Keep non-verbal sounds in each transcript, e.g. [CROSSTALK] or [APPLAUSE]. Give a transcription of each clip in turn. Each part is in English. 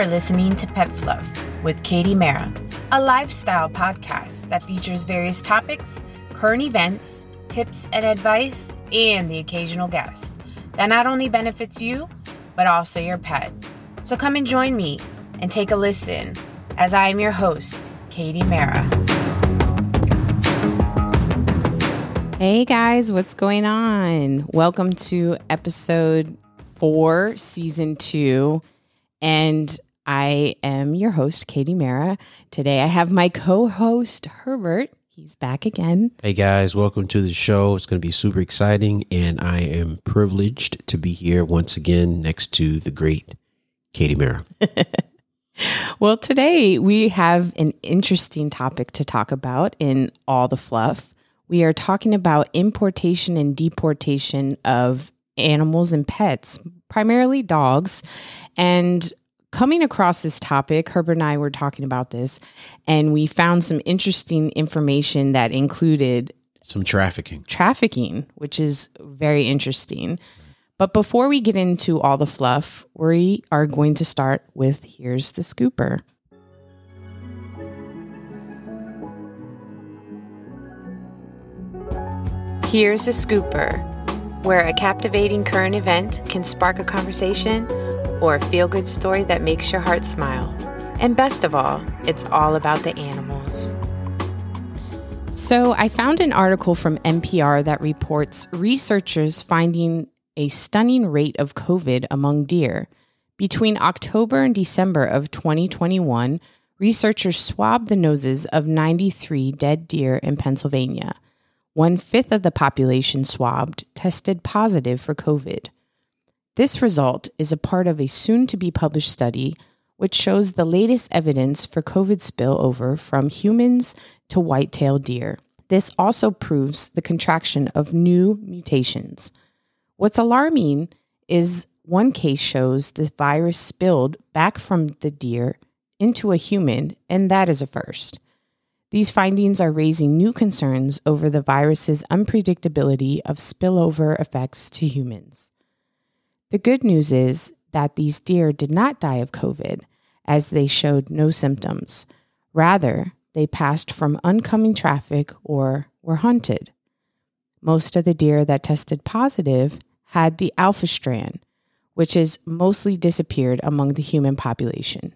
are listening to Pet Fluff with Katie Mara, a lifestyle podcast that features various topics, current events, tips and advice, and the occasional guest that not only benefits you, but also your pet. So come and join me and take a listen as I am your host, Katie Mara. Hey guys, what's going on? Welcome to episode four, season two. And I am your host, Katie Mara. Today I have my co host, Herbert. He's back again. Hey guys, welcome to the show. It's going to be super exciting, and I am privileged to be here once again next to the great Katie Mara. [LAUGHS] well, today we have an interesting topic to talk about in all the fluff. We are talking about importation and deportation of animals and pets, primarily dogs. And coming across this topic, Herbert and I were talking about this, and we found some interesting information that included some trafficking. Trafficking, which is very interesting. But before we get into all the fluff, we are going to start with Here's the Scooper. Here's the Scooper, where a captivating current event can spark a conversation or a feel good story that makes your heart smile. And best of all, it's all about the animals. So, I found an article from NPR that reports researchers finding a stunning rate of COVID among deer. Between October and December of 2021, researchers swabbed the noses of 93 dead deer in Pennsylvania. One fifth of the population swabbed tested positive for COVID. This result is a part of a soon to be published study which shows the latest evidence for COVID spillover from humans to white-tailed deer. This also proves the contraction of new mutations. What's alarming is one case shows the virus spilled back from the deer into a human, and that is a first. These findings are raising new concerns over the virus's unpredictability of spillover effects to humans. The good news is that these deer did not die of COVID, as they showed no symptoms. Rather, they passed from oncoming traffic or were hunted. Most of the deer that tested positive had the alpha strand, which is mostly disappeared among the human population.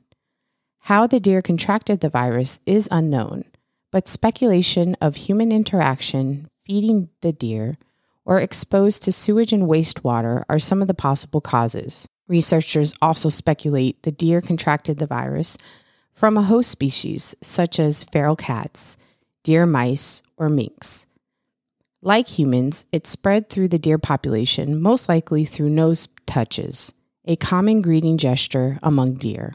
How the deer contracted the virus is unknown, but speculation of human interaction feeding the deer or exposed to sewage and wastewater are some of the possible causes. Researchers also speculate the deer contracted the virus from a host species such as feral cats, deer mice, or minks. Like humans, it spread through the deer population, most likely through nose touches, a common greeting gesture among deer.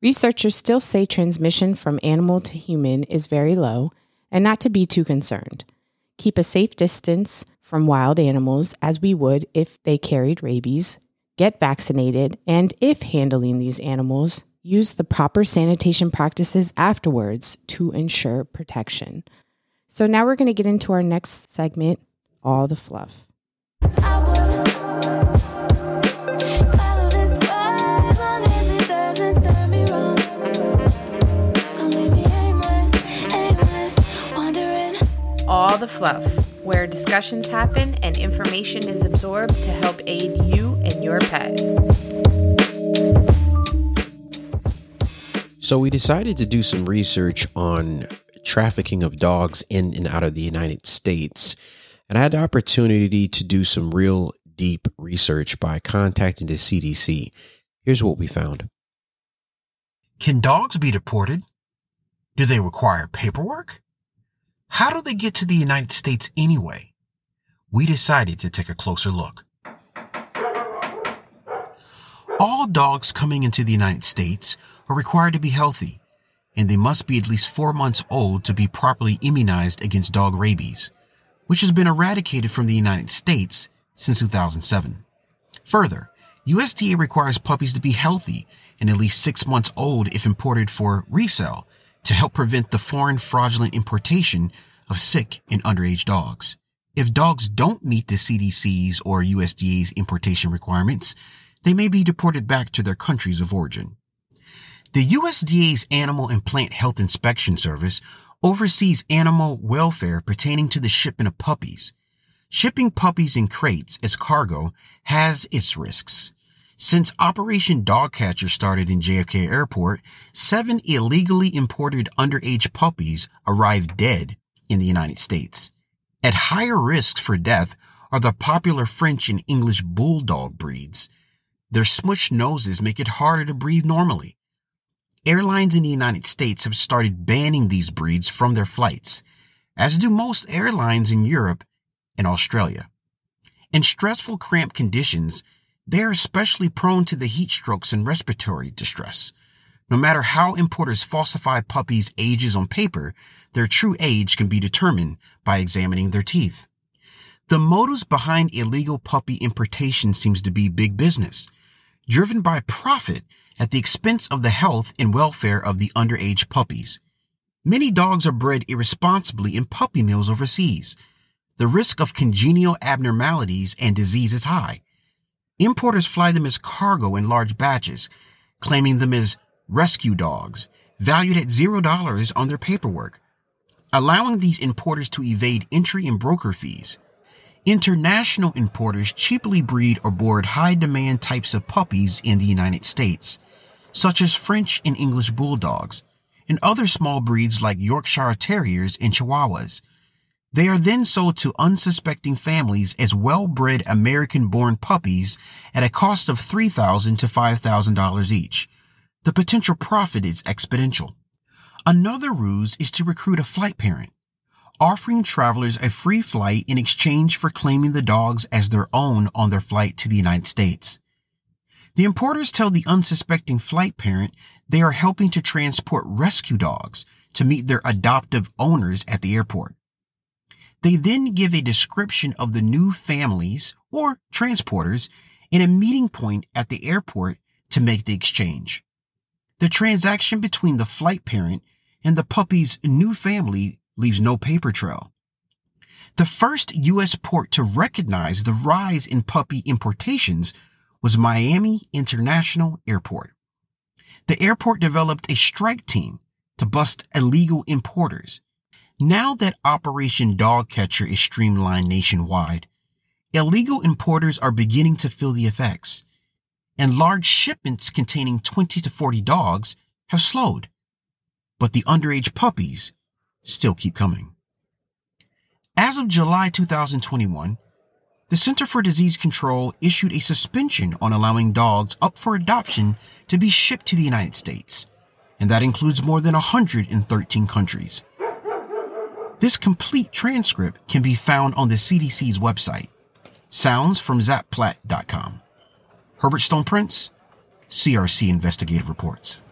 Researchers still say transmission from animal to human is very low and not to be too concerned. Keep a safe distance from wild animals as we would if they carried rabies, get vaccinated, and if handling these animals, use the proper sanitation practices afterwards to ensure protection. So now we're going to get into our next segment all the fluff. All the fluff where discussions happen and information is absorbed to help aid you and your pet. So, we decided to do some research on trafficking of dogs in and out of the United States. And I had the opportunity to do some real deep research by contacting the CDC. Here's what we found Can dogs be deported? Do they require paperwork? How do they get to the United States anyway? We decided to take a closer look. All dogs coming into the United States are required to be healthy, and they must be at least four months old to be properly immunized against dog rabies, which has been eradicated from the United States since 2007. Further, USDA requires puppies to be healthy and at least six months old if imported for resale to help prevent the foreign fraudulent importation of sick and underage dogs. If dogs don't meet the CDC's or USDA's importation requirements, they may be deported back to their countries of origin. The USDA's Animal and Plant Health Inspection Service oversees animal welfare pertaining to the shipment of puppies. Shipping puppies in crates as cargo has its risks. Since Operation Dogcatcher started in JFK Airport, seven illegally imported underage puppies arrived dead in the United States. At higher risk for death are the popular French and English bulldog breeds. Their smushed noses make it harder to breathe normally. Airlines in the United States have started banning these breeds from their flights, as do most airlines in Europe and Australia. In stressful cramped conditions, they are especially prone to the heat strokes and respiratory distress. No matter how importers falsify puppies' ages on paper, their true age can be determined by examining their teeth. The motives behind illegal puppy importation seems to be big business, driven by profit at the expense of the health and welfare of the underage puppies. Many dogs are bred irresponsibly in puppy mills overseas. The risk of congenital abnormalities and disease is high. Importers fly them as cargo in large batches, claiming them as rescue dogs, valued at $0 on their paperwork, allowing these importers to evade entry and broker fees. International importers cheaply breed or board high demand types of puppies in the United States such as French and English bulldogs, and other small breeds like Yorkshire Terriers and Chihuahuas. They are then sold to unsuspecting families as well-bred American-born puppies at a cost of $3,000 to $5,000 each. The potential profit is exponential. Another ruse is to recruit a flight parent, offering travelers a free flight in exchange for claiming the dogs as their own on their flight to the United States. The importers tell the unsuspecting flight parent they are helping to transport rescue dogs to meet their adoptive owners at the airport. They then give a description of the new families or transporters and a meeting point at the airport to make the exchange. The transaction between the flight parent and the puppy's new family leaves no paper trail. The first U.S. port to recognize the rise in puppy importations was Miami International Airport. The airport developed a strike team to bust illegal importers. Now that Operation Dogcatcher is streamlined nationwide, illegal importers are beginning to feel the effects, and large shipments containing 20 to 40 dogs have slowed. But the underage puppies still keep coming. As of July 2021, the Center for Disease Control issued a suspension on allowing dogs up for adoption to be shipped to the United States, and that includes more than 113 countries. This complete transcript can be found on the CDC's website, soundsfromzapplat.com. Herbert Stone Prince, CRC Investigative Reports.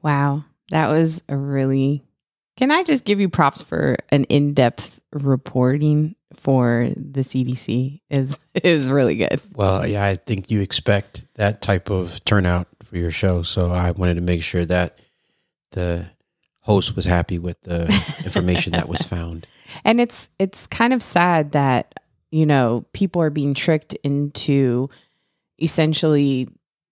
Wow, that was a really. Can I just give you props for an in depth reporting for the CDC is is really good. Well, yeah, I think you expect that type of turnout for your show, so I wanted to make sure that the host was happy with the [LAUGHS] information that was found. And it's it's kind of sad that you know people are being tricked into essentially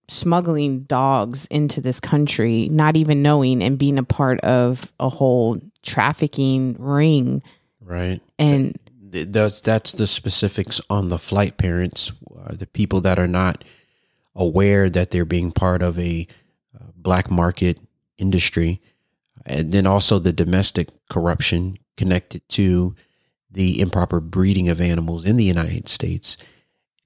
smuggling dogs into this country, not even knowing and being a part of a whole trafficking ring. Right. And that's that's the specifics on the flight parents, uh, the people that are not aware that they're being part of a uh, black market industry, and then also the domestic corruption connected to the improper breeding of animals in the United States,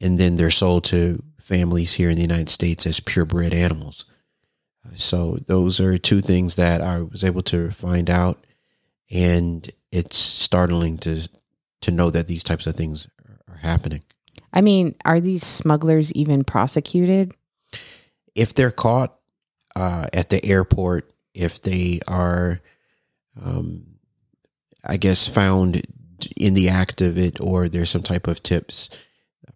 and then they're sold to families here in the United States as purebred animals. So those are two things that I was able to find out, and it's startling to to know that these types of things are happening. I mean, are these smugglers even prosecuted? If they're caught uh, at the airport, if they are, um, I guess, found in the act of it, or there's some type of tips,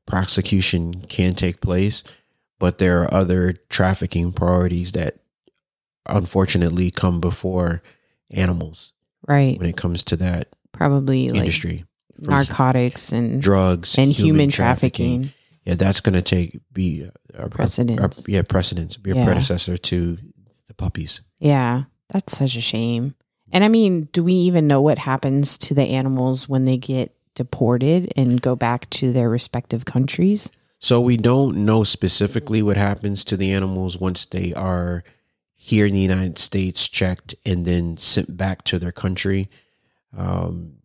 prosecution can take place. But there are other trafficking priorities that unfortunately come before animals. Right. When it comes to that probably industry. Like narcotics and drugs and human, human trafficking. trafficking. Yeah, that's going to take be a, precedence. A, yeah, precedence. Be a yeah. predecessor to the puppies. Yeah, that's such a shame. And I mean, do we even know what happens to the animals when they get deported and go back to their respective countries? So we don't know specifically what happens to the animals once they are here in the United States, checked and then sent back to their country. Um,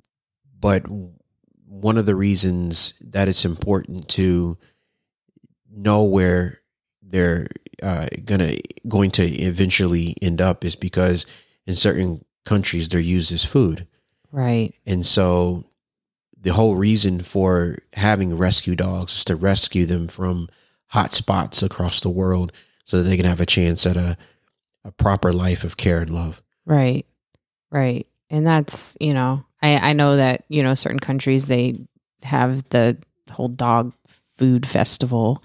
but one of the reasons that it's important to know where they're uh, gonna going to eventually end up is because in certain countries they're used as food, Right. and so the whole reason for having rescue dogs is to rescue them from hot spots across the world, so that they can have a chance at a a proper life of care and love. Right. Right. And that's, you know, I, I know that, you know, certain countries they have the whole dog food festival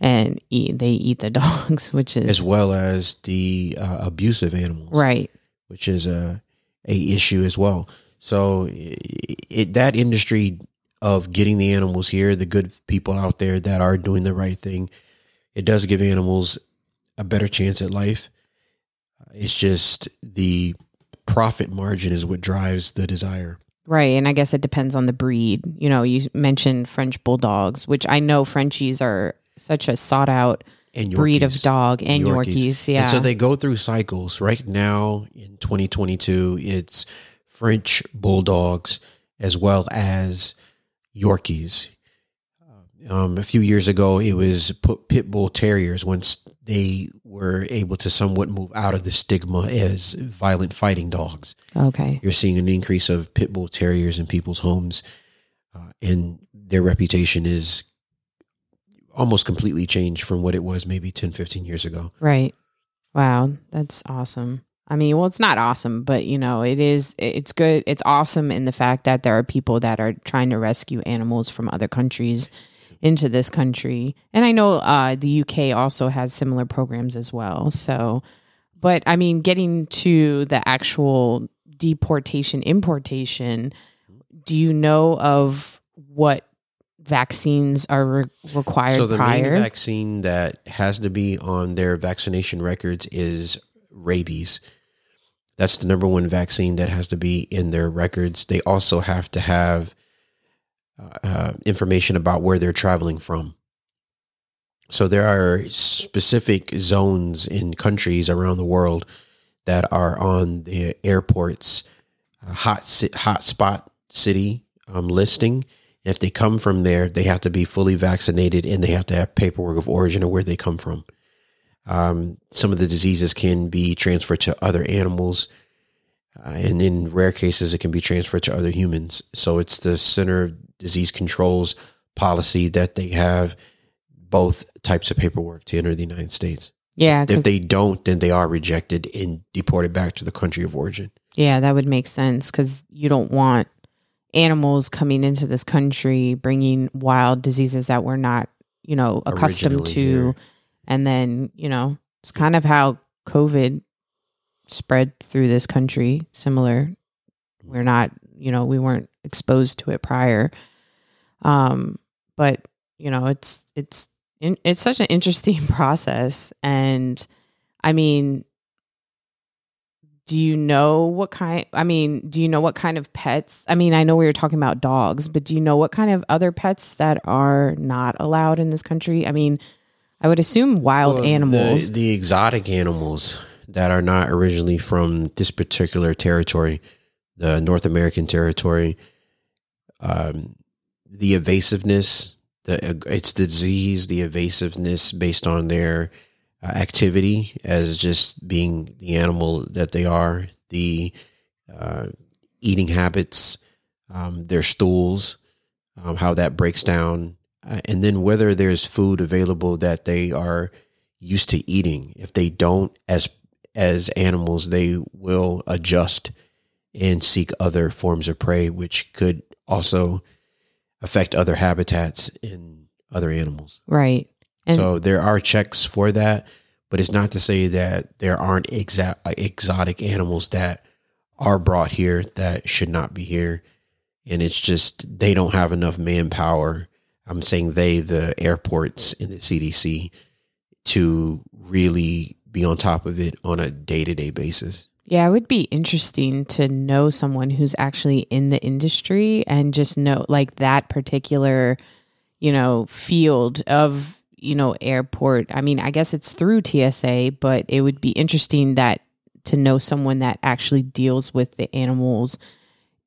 and eat they eat the [LAUGHS] dogs, which is as well as the uh, abusive animals, right. Which is a a issue as well. So it, it, that industry of getting the animals here, the good people out there that are doing the right thing, it does give animals a better chance at life. It's just the profit margin is what drives the desire. Right. And I guess it depends on the breed. You know, you mentioned French bulldogs, which I know Frenchies are such a sought out breed of dog and Yorkies. Yeah. And so they go through cycles. Right now in 2022, it's French bulldogs as well as Yorkies. Um, a few years ago, it was put pit bull terriers once they were able to somewhat move out of the stigma as violent fighting dogs. okay. You're seeing an increase of pit bull terriers in people's homes, uh, and their reputation is almost completely changed from what it was maybe 10, 15 years ago. Right. Wow. That's awesome. I mean, well, it's not awesome, but you know, it is, it's good. It's awesome in the fact that there are people that are trying to rescue animals from other countries into this country. And I know uh, the UK also has similar programs as well. So, but I mean, getting to the actual deportation, importation, do you know of what vaccines are re- required So the prior? main vaccine that has to be on their vaccination records is rabies. That's the number one vaccine that has to be in their records. They also have to have uh, uh, information about where they're traveling from. So there are specific zones in countries around the world that are on the airport's uh, hot hot spot city um, listing. If they come from there, they have to be fully vaccinated and they have to have paperwork of origin of where they come from. Um, some of the diseases can be transferred to other animals, uh, and in rare cases, it can be transferred to other humans. So it's the Center of Disease Control's policy that they have both types of paperwork to enter the United States. yeah. If they don't, then they are rejected and deported back to the country of origin. Yeah, that would make sense because you don't want animals coming into this country bringing wild diseases that we're not, you know, accustomed Originally to. here. And then, you know, it's kind of how COVID spread through this country. Similar. We're not, you know, we weren't exposed to it prior. Um, but you know, it's it's it's such an interesting [LAUGHS] process, and I mean, do you know what kind i mean do you know what kind of pets i mean i know we were talking about dogs but do you know what kind of other pets that are not allowed in this country? I mean i would assume wild Well, animals. The, the exotic animals that are not originally from this particular territory, the North American territory, um, the evasiveness, the it's the disease, the evasiveness based on their uh, activity as just being the animal that they are, the uh, eating habits, um, their stools, um, how that breaks down, uh, and then whether there's food available that they are used to eating. If they don't, as as animals, they will adjust and seek other forms of prey, which could also affect other habitats in other animals. right and so there are checks for that, but it's not to say that there aren't exa- exotic animals that are brought here that should not be here. And it's just they don't have enough manpower. I'm saying they, the airports and the CDC, to really be on top of it on a day to day basis. Yeah, it would be interesting to know someone who's actually in the industry and just know like that particular, you know, field of, you know, airport. I mean, I guess it's through TSA, but it would be interesting that to know someone that actually deals with the animals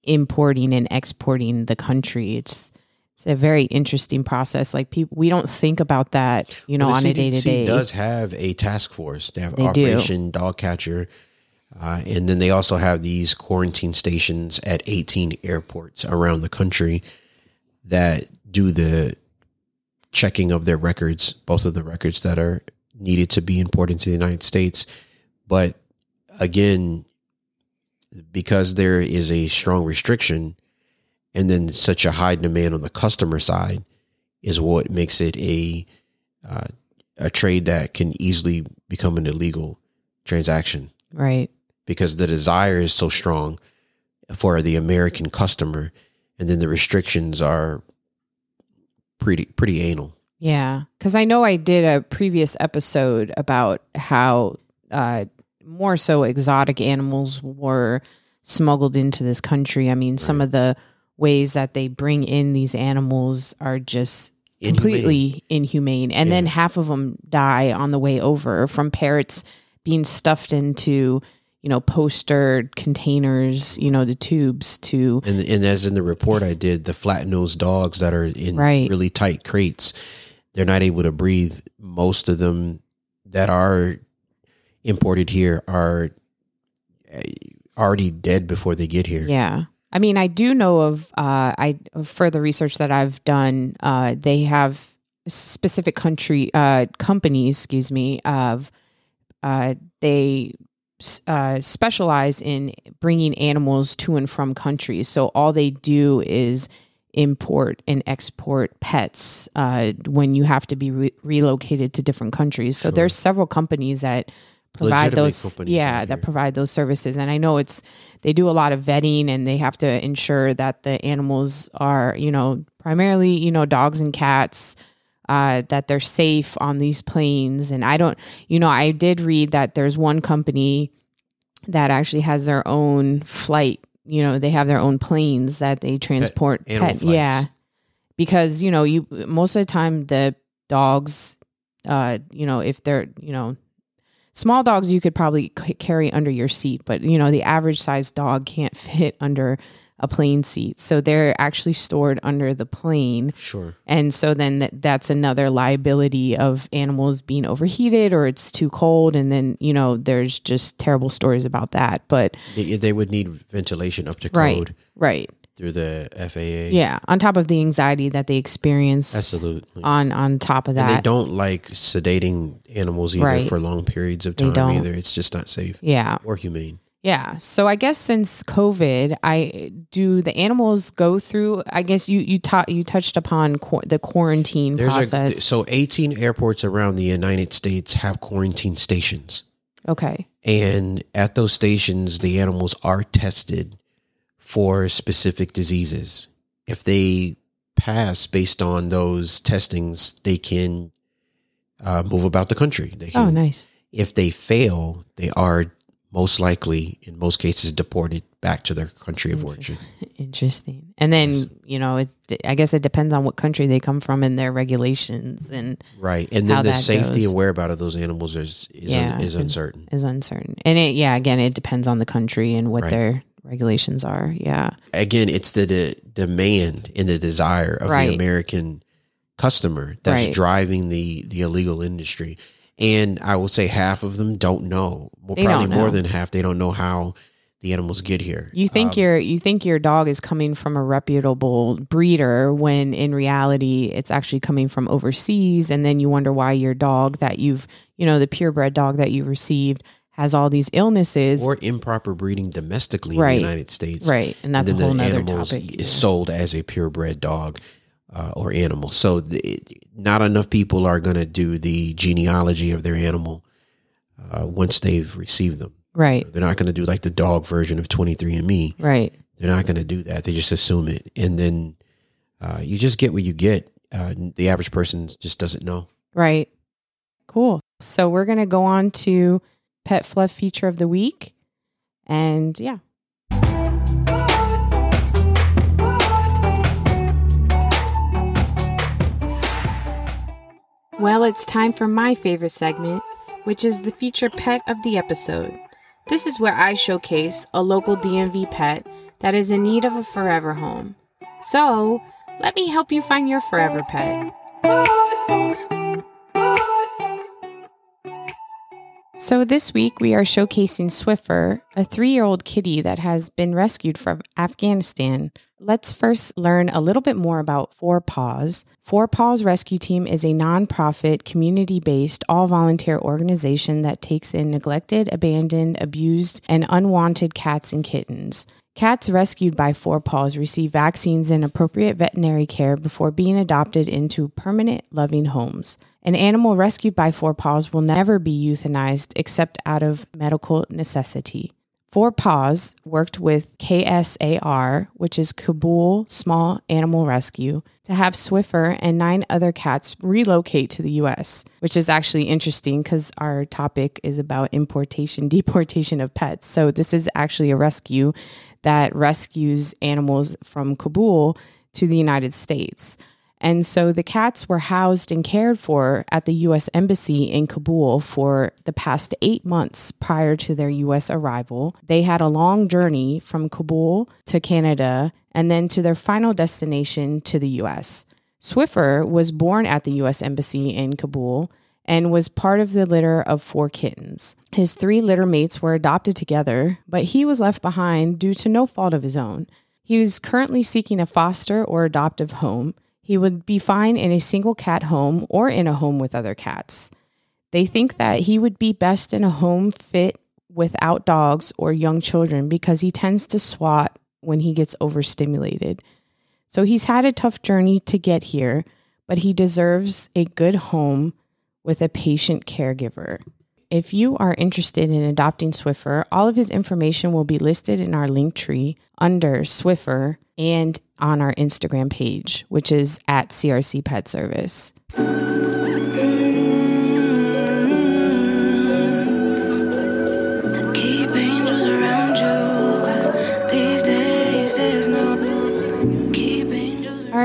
importing and exporting the country. It's it's a very interesting process. Like people, we don't think about that, you know, Well, on the a day to CDC day. does have a task force. They have They do. Operation Dog Catcher. Uh, and then they also have these quarantine stations at 18 airports around the country that do the checking of their records, both of the records that are needed to be imported to the United States. But again, because there is a strong restriction and then such a high demand on the customer side is what makes it a uh, a trade that can easily become an illegal transaction Right. because the desire is so strong for the American customer, and then the restrictions are pretty pretty anal. Yeah, because I know I did a previous episode about how uh, more so exotic animals were smuggled into this country. I mean, some of the ways that they bring in these animals are just Inhumane. completely inhumane, and then half of them die on the way over from parrots being stuffed into you know poster containers, you know the tubes to And and as in the report I did, the flat nosed dogs that are in Right. really tight crates, they're not able to breathe. Most of them that are imported here are uh, already dead before they get here. Yeah. I mean, I do know of uh, I further research that I've done. Uh, they have specific country uh, companies, excuse me, of uh, they uh, specialize in bringing animals to and from countries. So all they do is import and export pets uh, when you have to be re- relocated to different countries. So Sure. there's several companies that provide those yeah that provide those services and i know it's they do a lot of vetting and they have to ensure that the animals are you know primarily you know dogs and cats uh, that they're safe on these planes. And i don't you know i did read that there's one company that actually has their own flight you know they have their own planes that they transport animal pet, yeah. Because you know you most of the time the dogs uh you know if they're you know small dogs you could probably c- carry under your seat but you know the average sized dog can't [LAUGHS] fit under a plane seat so they're actually stored under the plane Sure. and so then th- that's another liability of animals being overheated or it's too cold and then you know there's just terrible stories about that but They, they would need ventilation up to code right through the FAA. yeah on top of the anxiety that they experience Absolutely. on on top of that and they don't like sedating animals either Right. for long periods of time either. It's just not safe yeah or humane. Yeah. So I guess since COVID, I do the animals go through. I guess you you taught you touched upon qu- the quarantine There's process. a so 18 airports around the United States have quarantine stations. okay. And at those stations, the animals are tested for specific diseases. If they pass based on those testings, they can uh, move about the country. They can, Oh, nice. If they fail, they are most likely, in most cases, deported back to their country of origin. [LAUGHS] Interesting. And then you know, it, I guess it depends on what country they come from and their regulations and Right. And then the safety goes. and whereabout of those animals is is, Yeah, un, is uncertain. is uncertain. And it yeah, again, it depends on the country and what Right. their regulations are. Yeah. Again, it's the, the demand and the desire of Right. the American customer that's Right. driving the the illegal industry. And I would say half of them don't know. Well, They probably don't more than half. They don't know how the animals get here. You think Um, your you think your dog is coming from a reputable breeder when in reality it's actually coming from overseas and then you wonder why your dog that you've you know the purebred dog that you received has all these illnesses or improper breeding domestically Right. in the United States. right and that's and a whole the animals topic is sold as a purebred dog uh, or animal. So the, not enough people are going to do the genealogy of their animal uh, once they've received them. right They're not going to do like the dog version of 23andMe. right They're not going to do that. They just assume it. And then uh, you just get what you get. Uh, the average person just doesn't know. right cool So we're going to go on to Pet Fluff feature of the week. And yeah. Well, it's time for my favorite segment, which is the feature pet of the episode. This is where I showcase a local DMV pet that is in need of a forever home. So, let me help you find your forever pet. So, this week we are showcasing Swiffer, a three year old kitty that has been rescued from Afghanistan. Let's first learn a little bit more about Four Paws. Four Paws Rescue Team is a nonprofit, community based, all volunteer organization that takes in neglected, abandoned, abused, and unwanted cats and kittens. Cats rescued by Four Paws receive vaccines and appropriate veterinary care before being adopted into permanent, loving homes. An animal rescued by Four Paws will never be euthanized except out of medical necessity. Four Paws worked with KSAR, which is Kabul Small Animal Rescue, to have Swiffer and nine other cats relocate to the US, which is actually interesting because our topic is about importation, [LAUGHS] deportation of pets. So, this is actually a rescue that rescues animals from Kabul to the United States. And so the cats were housed and cared for at the U.S. Embassy in Kabul for the past eight months prior to their U.S. arrival. They had a long journey from Kabul to Canada and then to their final destination to the U.S. Swiffer was born at the U.S. Embassy in Kabul and was part of the litter of four kittens. His three litter mates were adopted together, but he was left behind due to no fault of his own. He was currently seeking a foster or adoptive home. He would be fine in a single cat home or in a home with other cats. They think that he would be best in a home fit without dogs or young children because he tends to swat when he gets overstimulated. So he's had a tough journey to get here, but he deserves a good home with a patient caregiver. If you are interested in adopting Swiffer, all of his information will be listed in our link tree under Swiffer and on our Instagram page, which is at CRC Pet Service.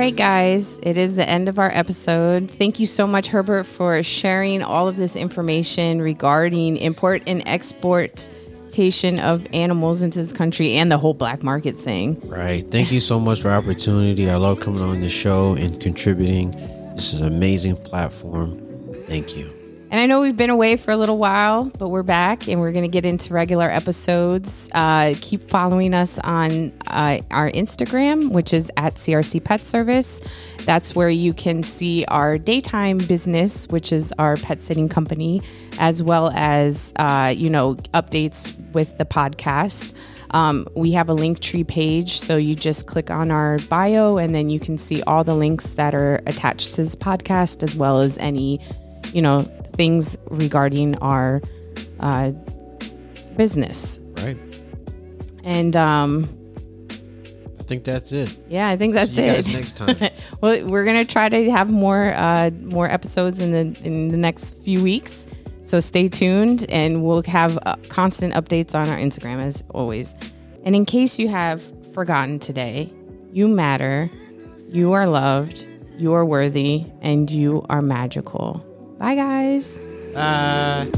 Right, guys, it is the end of our episode. Thank you so much, Herbert, for sharing all of this information regarding import and exportation of animals into this country and the whole black market thing. Right. Thank you so much for opportunity. I love coming on the show and contributing. This is an amazing platform. Thank you. And I know we've been away for a little while, but we're back and we're going to get into regular episodes. Uh, keep following us on uh, our Instagram, which is at CRC Pet Service. That's where you can see our daytime business, which is our pet sitting company, as well as, uh, you know, updates with the podcast. Um, we have a link tree page, so you just click on our bio and then you can see all the links that are attached to this podcast, as well as any, you know, things regarding our uh, business. Right. And um, I think that's it. yeah, I think that's See you it. guys next time. [LAUGHS] well, we're gonna try to have more uh, more episodes in the in the next few weeks. So stay tuned, and we'll have uh, constant updates on our Instagram as always. And in case you have forgotten today, you matter, you are loved, you are worthy, and you are magical. Bye, guys. Bye.